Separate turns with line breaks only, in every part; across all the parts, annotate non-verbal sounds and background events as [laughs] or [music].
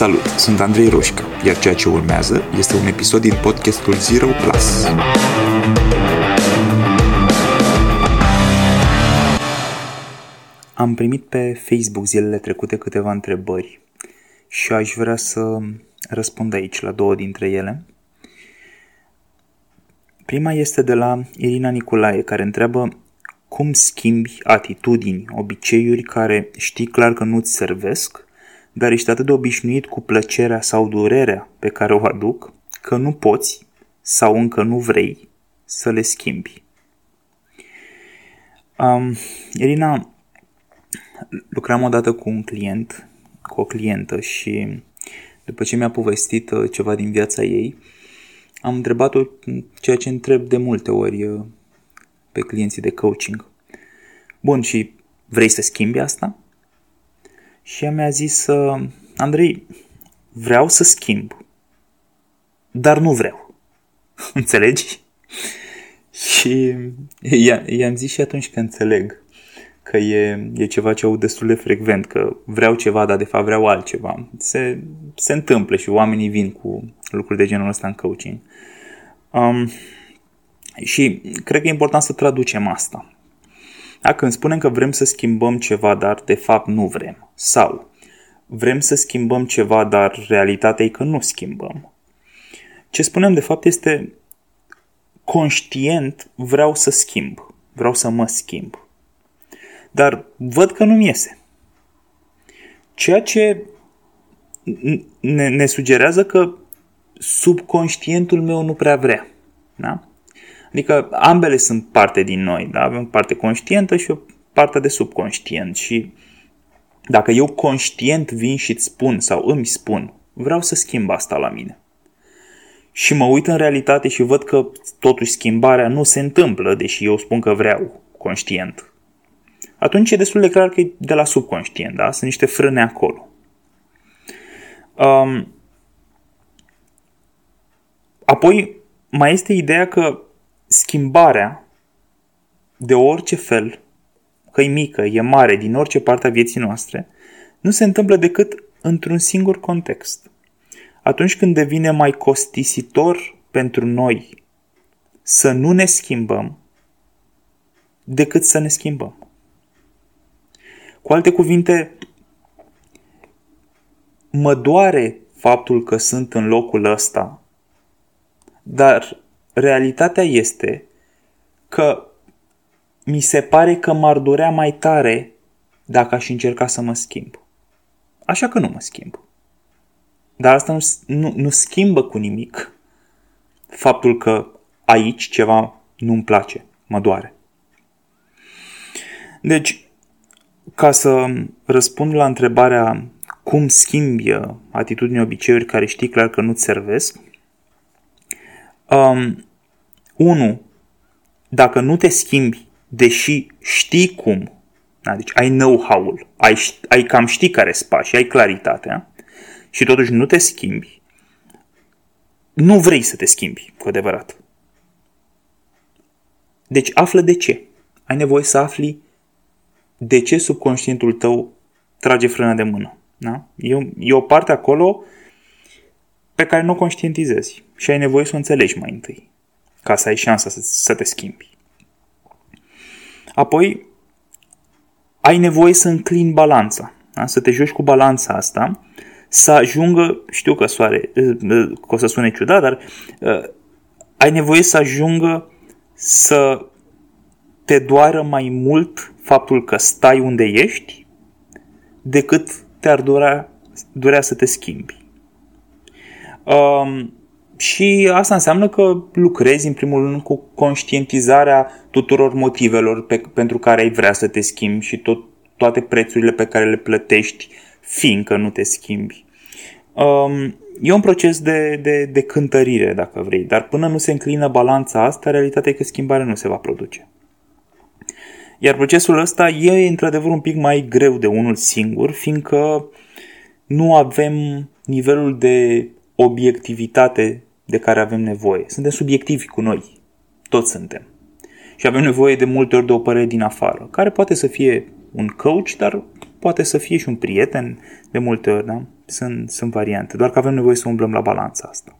Salut, sunt Andrei Roșca, iar ceea ce urmează este un episod din podcastul Zero Plus. Am primit pe Facebook zilele trecute câteva întrebări și aș vrea să răspund aici la două dintre ele. Prima este de la Irina Nicolae, care întreabă cum schimbi atitudini, obiceiuri care știi clar că nu-ți servesc, dar ești atât de obișnuit cu plăcerea sau durerea pe care o aduc, că nu poți sau încă nu vrei să le schimbi. Um, Irina, lucram odată cu un client, cu o clientă și după ce mi-a povestit uh, ceva din viața ei, am întrebat-o ceea ce întreb de multe ori uh, pe clienții de coaching. Bun, și vrei să schimbi asta? Și ea mi-a zis, uh, Andrei, vreau să schimb, dar nu vreau. [laughs] Înțelegi? Și i-am zis și atunci că înțeleg că e, e ceva ce aud destul de frecvent, că vreau ceva, dar de fapt vreau altceva. Se, se întâmplă și oamenii vin cu lucruri de genul ăsta în coaching. Um, și cred că e important să traducem asta. Da? Când spunem că vrem să schimbăm ceva, dar de fapt nu vrem. Sau vrem să schimbăm ceva, dar realitatea e că nu schimbăm. Ce spunem de fapt este conștient vreau să schimb, vreau să mă schimb. Dar văd că nu-mi iese. Ceea ce ne, ne sugerează că subconștientul meu nu prea vrea. Da? Adică ambele sunt parte din noi, da? avem parte conștientă și o parte de subconștient și dacă eu conștient vin și îți spun sau îmi spun, vreau să schimb asta la mine. Și mă uit în realitate și văd că totuși schimbarea nu se întâmplă, deși eu spun că vreau conștient. Atunci e destul de clar că e de la subconștient, da? Sunt niște frâne acolo. Um, apoi mai este ideea că schimbarea de orice fel, că e mică, e mare, din orice parte a vieții noastre, nu se întâmplă decât într-un singur context. Atunci când devine mai costisitor pentru noi să nu ne schimbăm decât să ne schimbăm. Cu alte cuvinte, mă doare faptul că sunt în locul ăsta, dar realitatea este că mi se pare că m-ar durea mai tare dacă aș încerca să mă schimb. Așa că nu mă schimb. Dar asta nu, nu, nu schimbă cu nimic faptul că aici ceva nu-mi place, mă doare. Deci, ca să răspund la întrebarea cum schimbi atitudini obiceiuri care știi clar că nu-ți servesc, um, 1. Dacă nu te schimbi, deși știi cum, da, deci ai know-how-ul, ai, ai cam știi care sunt pași, ai claritatea și totuși nu te schimbi, nu vrei să te schimbi, cu adevărat. Deci află de ce. Ai nevoie să afli de ce subconștientul tău trage frâna de mână. Da? E, e o parte acolo pe care nu o conștientizezi și ai nevoie să o înțelegi mai întâi ca să ai șansa să, să te schimbi. Apoi, ai nevoie să înclini balanța, da? să te joci cu balanța asta, să ajungă, știu că soare, că o să sune ciudat, dar uh, ai nevoie să ajungă să te doară mai mult faptul că stai unde ești decât te-ar durea, durea să te schimbi. Um, și asta înseamnă că lucrezi în primul rând cu conștientizarea tuturor motivelor pe, pentru care ai vrea să te schimbi și tot, toate prețurile pe care le plătești fiindcă nu te schimbi. Um, e un proces de, de, de cântărire, dacă vrei, dar până nu se înclină balanța asta, realitatea e că schimbarea nu se va produce. Iar procesul ăsta e într-adevăr un pic mai greu de unul singur, fiindcă nu avem nivelul de obiectivitate de care avem nevoie. Suntem subiectivi cu noi. Toți suntem. Și avem nevoie de multe ori de o părere din afară, care poate să fie un coach, dar poate să fie și un prieten de multe ori, da? sunt, sunt variante, doar că avem nevoie să umblăm la balanța asta.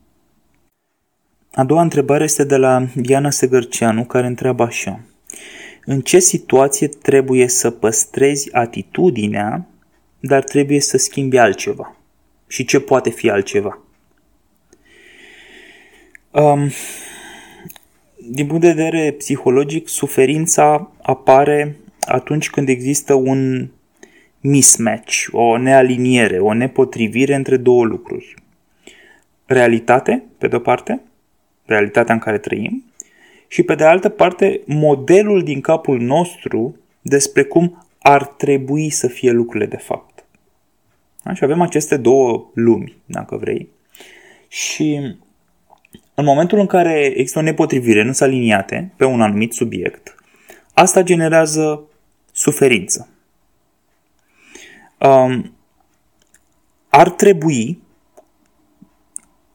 A doua întrebare este de la Diana Segărceanu, care întreabă așa. În ce situație trebuie să păstrezi atitudinea, dar trebuie să schimbi altceva? Și ce poate fi altceva? Um, din punct de vedere psihologic, suferința apare atunci când există un mismatch, o nealiniere, o nepotrivire între două lucruri. Realitate, pe de-o parte, realitatea în care trăim, și pe de altă parte, modelul din capul nostru despre cum ar trebui să fie lucrurile de fapt. Da? Și avem aceste două lumi, dacă vrei. Și în momentul în care există o nepotrivire, nu sunt aliniate pe un anumit subiect, asta generează suferință. Um, ar trebui,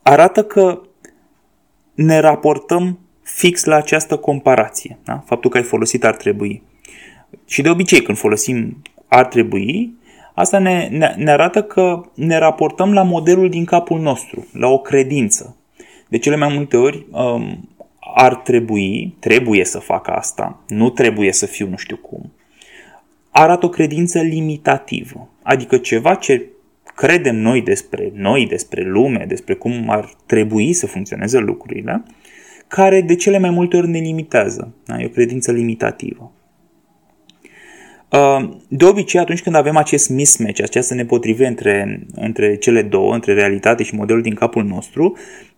arată că ne raportăm fix la această comparație. Da? Faptul că ai folosit ar trebui. Și de obicei când folosim ar trebui, asta ne, ne, ne arată că ne raportăm la modelul din capul nostru, la o credință. De cele mai multe ori um, ar trebui, trebuie să fac asta, nu trebuie să fiu nu știu cum, arată o credință limitativă, adică ceva ce credem noi despre noi, despre lume, despre cum ar trebui să funcționeze lucrurile, care de cele mai multe ori ne limitează. Da? E o credință limitativă. Uh, de obicei, atunci când avem acest mismatch, această nepotrivire între, între cele două, între realitate și modelul din capul nostru, uh,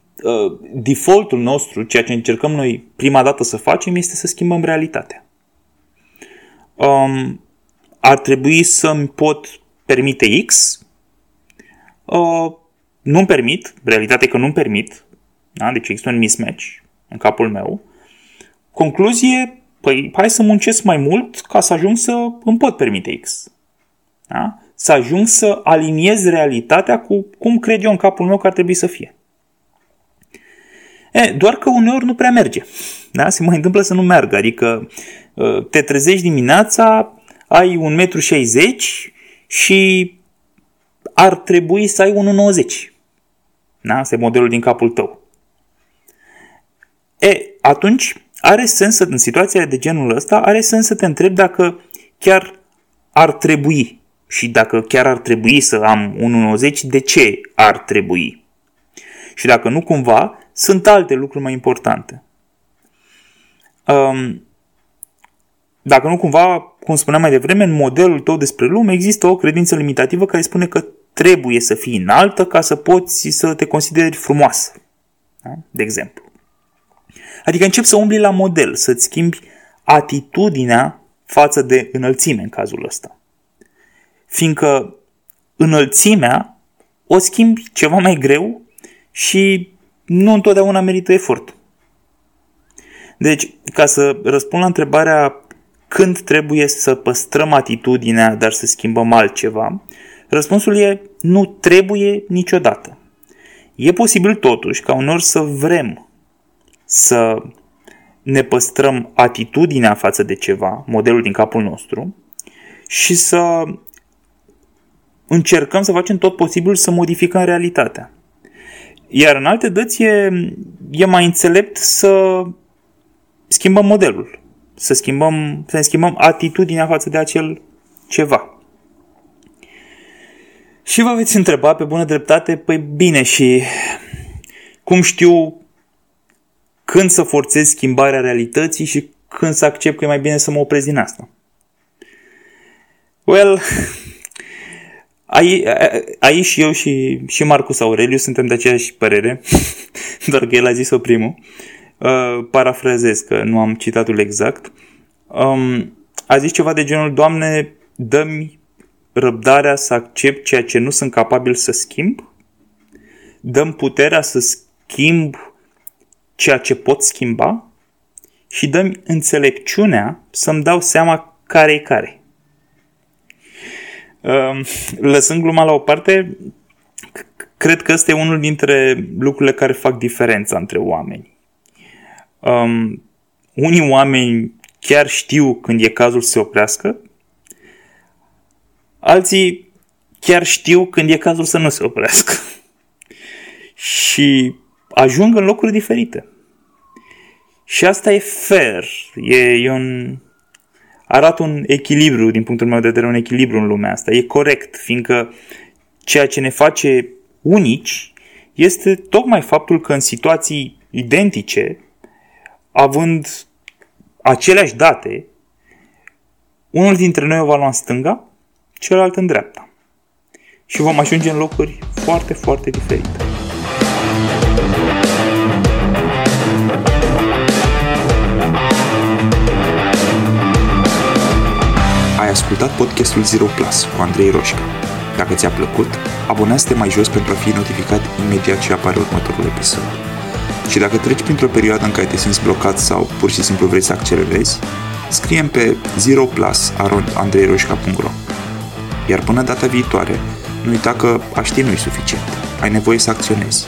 defaultul nostru, ceea ce încercăm noi prima dată să facem, este să schimbăm realitatea. Um, ar trebui să-mi pot permite X, uh, nu-mi permit, realitatea e că nu-mi permit, da? deci există un mismatch în capul meu. Concluzie, păi hai să muncesc mai mult ca să ajung să îmi pot permite X. Da? Să ajung să aliniez realitatea cu cum cred eu în capul meu că ar trebui să fie. E, doar că uneori nu prea merge. Da? Se mai întâmplă să nu meargă. Adică ă, te trezești dimineața, ai 1,60 m și ar trebui să ai 1,90 Da? Asta e modelul din capul tău. E, atunci are sens să, în situația de genul ăsta, are sens să te întrebi dacă chiar ar trebui și dacă chiar ar trebui să am 1,90, de ce ar trebui? Și dacă nu cumva, sunt alte lucruri mai importante. Um, dacă nu cumva, cum spuneam mai devreme, în modelul tău despre lume există o credință limitativă care spune că trebuie să fii înaltă ca să poți să te consideri frumoasă. Da? De exemplu. Adică începi să umbli la model, să-ți schimbi atitudinea față de înălțime în cazul ăsta. Fiindcă înălțimea o schimbi ceva mai greu și nu întotdeauna merită efort. Deci, ca să răspund la întrebarea când trebuie să păstrăm atitudinea, dar să schimbăm altceva, răspunsul e nu trebuie niciodată. E posibil totuși ca unor să vrem să ne păstrăm atitudinea față de ceva, modelul din capul nostru, și să încercăm să facem tot posibil să modificăm realitatea. Iar în alte dăți e, e mai înțelept să schimbăm modelul, să, schimbăm, să ne schimbăm atitudinea față de acel ceva. Și vă veți întreba pe bună dreptate, păi bine și cum știu când să forțez schimbarea realității și când să accept că e mai bine să mă opresc din asta. Well, aici și eu și, și Marcus Aureliu suntem de aceeași părere, [laughs] doar că el a zis-o primul. Uh, parafrazez că nu am citatul exact. Um, a zis ceva de genul, Doamne, dă-mi răbdarea să accept ceea ce nu sunt capabil să schimb, dăm puterea să schimb ceea ce pot schimba și dăm înțelepciunea să-mi dau seama care e care. Ehm, lăsând gluma la o parte, cred că ăsta e unul dintre lucrurile care fac diferența între oameni. Um, unii oameni chiar știu când e cazul să se oprească, alții chiar știu când e cazul să nu se oprească. [laughs] și ajung în locuri diferite. Și asta e fair. E, e un, arată un echilibru, din punctul meu de vedere, un echilibru în lumea asta. E corect, fiindcă ceea ce ne face unici este tocmai faptul că în situații identice, având aceleași date, unul dintre noi o va lua în stânga, celălalt în dreapta. Și vom ajunge în locuri foarte, foarte diferite.
Ascultat podcastul Zero Plus cu Andrei Roșca. Dacă ți-a plăcut, abonează-te mai jos pentru a fi notificat imediat ce apare următorul episod. Și dacă treci printr-o perioadă în care te simți blocat sau pur și simplu vrei să accelerezi, scrie pe zeroplus.andreiroșca.ro Iar până data viitoare, nu uita că a ști nu-i suficient. Ai nevoie să acționezi.